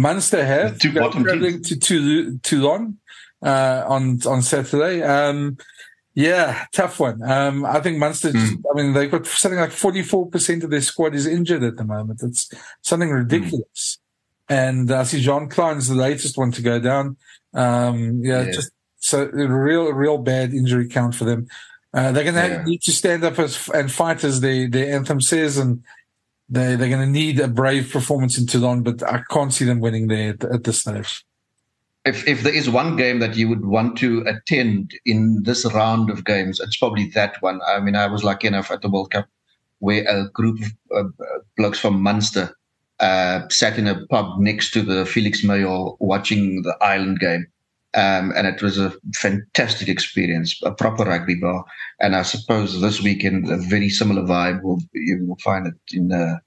Munster have, two traveling to to Toulon uh, on on Saturday. Um, yeah, tough one. Um, I think Munster. Just, mm. I mean, they've got something like forty-four percent of their squad is injured at the moment. It's something ridiculous. Mm. And I see Jean Kleyn's the latest one to go down. Um, yeah, yeah, just so real, real bad injury count for them. Uh, they're going to yeah. need to stand up as, and fight as the, the anthem says, and they, they're going to need a brave performance in Toulon, but I can't see them winning there at, at this stage if if there is one game that you would want to attend in this round of games, it's probably that one. I mean, I was lucky enough at the World Cup where a group of uh, blokes from Munster uh, sat in a pub next to the Felix Mayol watching the Ireland game. Um, and it was a fantastic experience, a proper rugby bar. And I suppose this weekend, a very similar vibe. Will, you will find it in uh,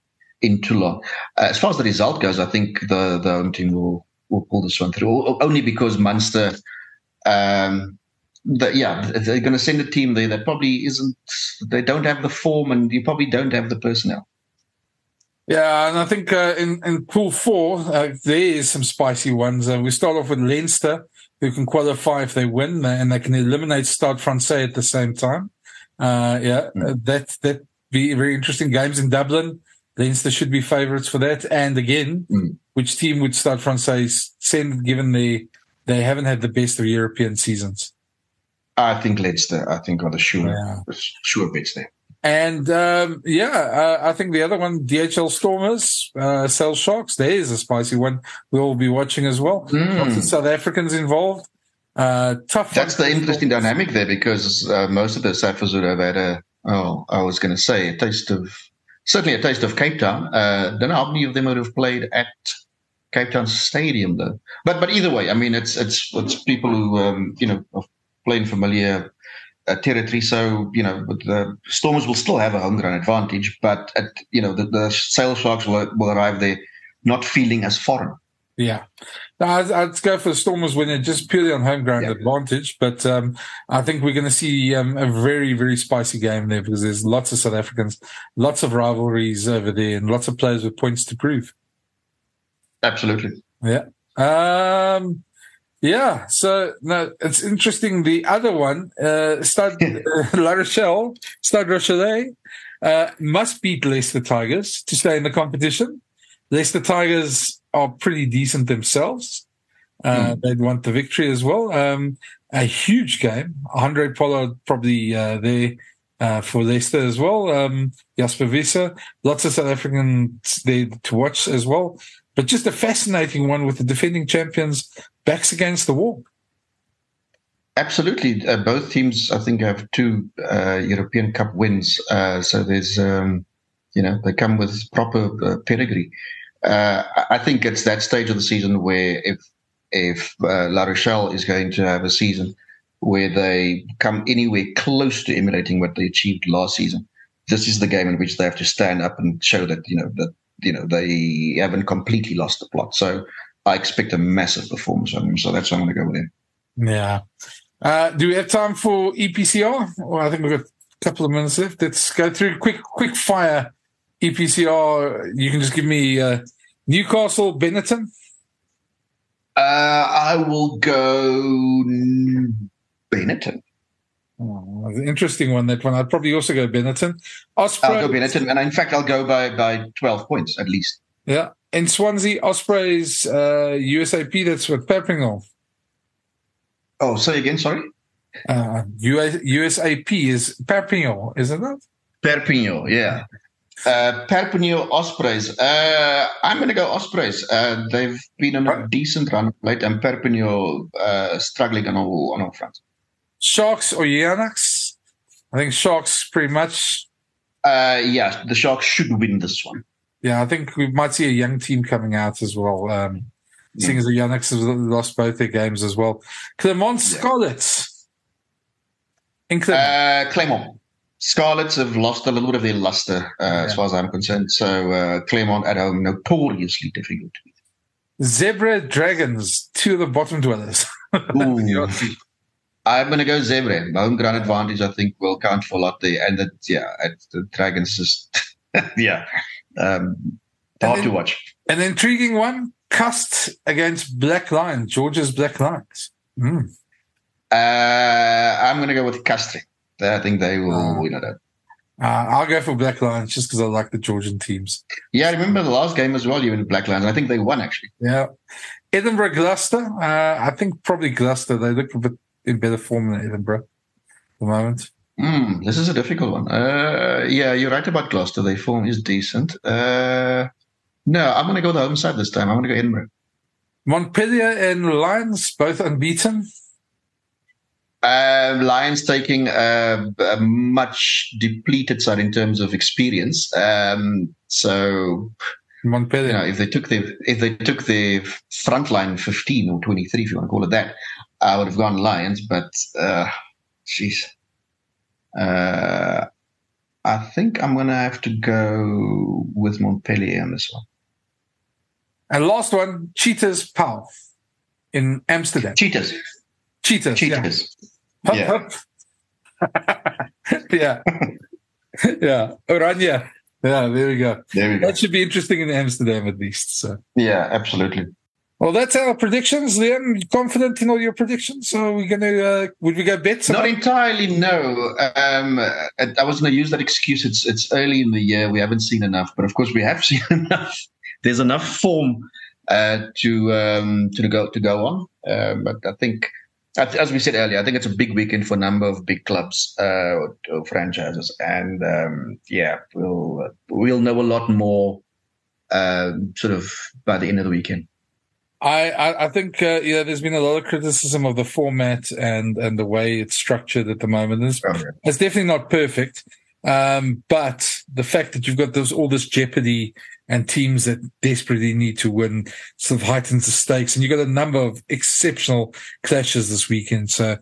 in Toulon. Uh, as far as the result goes, I think the, the home team will will pull this one through. Only because Munster, um, the, yeah, they're going to send a team there that probably isn't. They don't have the form, and you probably don't have the personnel. Yeah, and I think uh, in in pool four uh, there is some spicy ones. Uh, we start off with Leinster, who can qualify if they win, and they can eliminate Stade Francais at the same time. Uh, yeah, mm. that that be very interesting games in Dublin. Leinster should be favourites for that. And again, mm. which team would Stade Francais send given they they haven't had the best of European seasons? I think Leinster, I think, are the sure, yeah. sure bets there. And um, yeah, uh, I think the other one, DHL Stormers, uh, Sharks, there is a spicy one we'll be watching as well. Mm. Lots of South Africans involved. Uh, tough. That's the interesting dynamic there because uh, most of the Saffers would have had a, oh, I was going to say, a taste of certainly a taste of Cape Town. Uh, don't know how many of them would have played at Cape Town Stadium though. But but either way, I mean, it's it's it's people who um, you know are playing familiar uh, territory. So you know, the Stormers will still have a home ground advantage, but at, you know the, the Sale Sharks will will arrive there not feeling as foreign. Yeah. No, I'd, I'd, go for the Stormers winning just purely on home ground yeah. advantage. But um, I think we're going to see um, a very, very spicy game there because there's lots of South Africans, lots of rivalries over there, and lots of players with points to prove. Absolutely. Yeah. Um, yeah. So no, it's interesting. The other one, uh, Stade uh, La Rochelle, Stade Rochelais, uh, must beat Leicester Tigers to stay in the competition. Leicester Tigers are pretty decent themselves. Uh, mm. They'd want the victory as well. Um, a huge game. Handré Pollard probably uh, there uh, for Leicester as well. Um, Jasper Wiese, lots of South Africans there to watch as well. But just a fascinating one with the defending champions backs against the wall. Absolutely. Uh, both teams, I think, have two uh, European Cup wins. Uh, so there's, um, you know, they come with proper uh, pedigree uh, I think it's that stage of the season where if if uh, La Rochelle is going to have a season where they come anywhere close to emulating what they achieved last season, this is the game in which they have to stand up and show that you know that you know they haven't completely lost the plot. So I expect a massive performance from them. So that's why I'm going to go with him. Yeah. Uh, do we have time for EPCR? Well, I think we've got a couple of minutes left. Let's go through quick quick fire EPCR. You can just give me uh, Newcastle, Benetton. Uh, I will go Benetton. Oh, interesting one. That one. I'd probably also go Benetton. Osprey. I'll go Benetton, and in fact, I'll go by by twelve points at least. Yeah, in Swansea, Ospreys, uh, USAP. That's what Perpignan. Oh, say again. Sorry. Uh, US, USAP is Perpignan, isn't it? Perpignan, yeah. Uh, Perpignan Ospreys. Uh, I'm going to go Ospreys. Uh, they've been on a decent run late, and Perpignan uh, struggling on all on all fronts. Sharks or Oyonnax? I think Sharks pretty much Uh, yeah, the Sharks should win this one. Yeah, I think we might see a young team coming out as well. Um, yeah. Seeing as the Youngsters have lost both their games as well. Clermont Scarlets. In Clermont. Uh, Clermont. Scarlets have lost a little bit of their luster, uh, yeah. as far as I'm concerned. So uh, Clermont at home, notoriously difficult to beat. Zebre Dragons, two of the bottom dwellers. I'm going to go Zebre. Home ground advantage, I think, will count for a lot there. And that, yeah, the Dragons just, yeah, um, hard then, to watch. An intriguing one Castres against Black Lions, Georgia's Black Lions. Mm. Uh, I'm going to go with Castres. I think they will uh, win it. Uh, I'll go for Black Lions just because I like the Georgian teams. Yeah, I remember the last game as well. You went Black Lions. I think they won actually. Yeah, Edinburgh Gloucester. Uh, I think probably Gloucester. They look a bit in better form than Edinburgh at the moment. Mm, this is a difficult one. Uh, yeah, you're right about Gloucester. Their form is decent. Uh, no, I'm going to go the home side this time. I'm going to go Edinburgh. Montpellier and Lions, both unbeaten. Uh, Lions taking a, a, much depleted side in terms of experience. Um, so Montpellier, you know, if they took the if they took the front line fifteen or twenty three, if you want to call it that, I would have gone Lions. But uh, jeez, uh, I think I'm going to have to go with Montpellier on this one. And last one, Cheetahs Pau in Amsterdam. Cheetahs. Cheetahs. Cheetahs. Yeah. Hup, yeah. Hup. yeah. yeah. Oranje. Yeah, there we go. There we go. That should be interesting in Amsterdam at least. So. Yeah, absolutely. Well, that's our predictions. Liam, confident in all your predictions? So we're gonna uh, would we go bet? Not entirely. No. Um, I was going to use that excuse. It's it's early in the year. We haven't seen enough, but of course we have seen enough. There's enough form uh, to um, to go to go on. Uh, but I think as we said earlier, I think it's a big weekend for a number of big clubs uh, or, or, franchises, and um, yeah, we'll we'll know a lot more uh, sort of by the end of the weekend. I, I, I think uh, yeah, there's been a lot of criticism of the format and and the way it's structured at the moment. It's, oh, it's definitely not perfect, um, but the fact that you've got this all this jeopardy and teams that desperately need to win sort of heightens the stakes. And you've got a number of exceptional clashes this weekend. So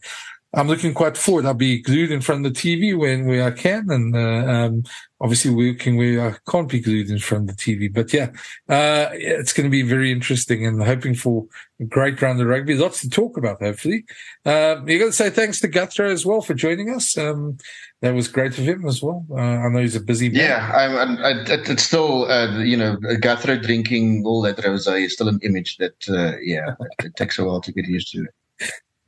I'm looking quite forward. I'll be glued in front of the TV when where I can, and uh, um, obviously working where I can't be glued in front of the TV. But yeah, uh, it's going to be very interesting, and hoping for a great round of rugby. Lots to talk about, hopefully. Uh, you got to say thanks to Gurthrö as well for joining us. Um, that was great of him as well. Uh, I know he's a busy man. Yeah, I, I, it's still, uh, you know, Gurthrö drinking all that rosé is still an image that, uh, yeah, it takes a while to get used to.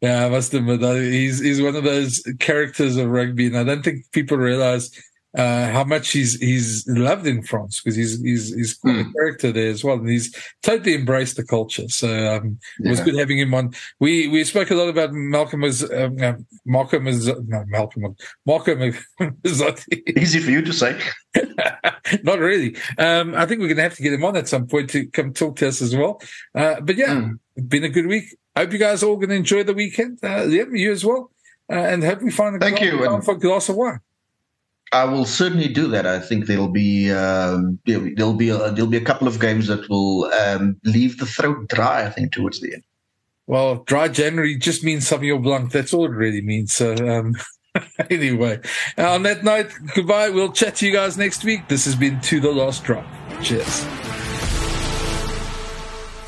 Yeah, I must admit that he's he's one of those characters of rugby, and I don't think people realize uh, how much he's he's loved in France because he's he's he's quite mm. a hmm. character there as well, and he's totally embraced the culture. So um, it was good having him on. We we spoke a lot about Malcolm as um, uh, Malcolm as no Malcolm Malcolm Easy for you to say. Not really. Um, I think we're going to have to get him on at some point to come talk to us as well. Uh, but yeah, mm. been a good week. Hope you guys all going to enjoy the weekend. Uh, yeah, you as well, uh, and hope we find a Thank you. And for a glass of wine. I will certainly do that. I think there'll be um, there'll be a, there'll be a couple of games that will um, leave the throat dry. I think towards the end. Well, dry January just means Sauvignon Blanc. That's all it really means. So, um, anyway, on that note, goodbye. We'll chat to you guys next week. This has been To the Last Drop. Cheers.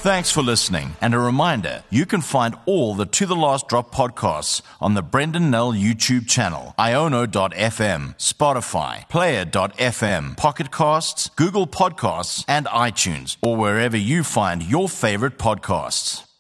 Thanks for listening. And a reminder you can find all the To the Last Drop podcasts on the Brendan Nel YouTube channel, iono.fm, Spotify, player.fm, Pocket Casts, Google Podcasts, and iTunes, or wherever you find your favorite podcasts.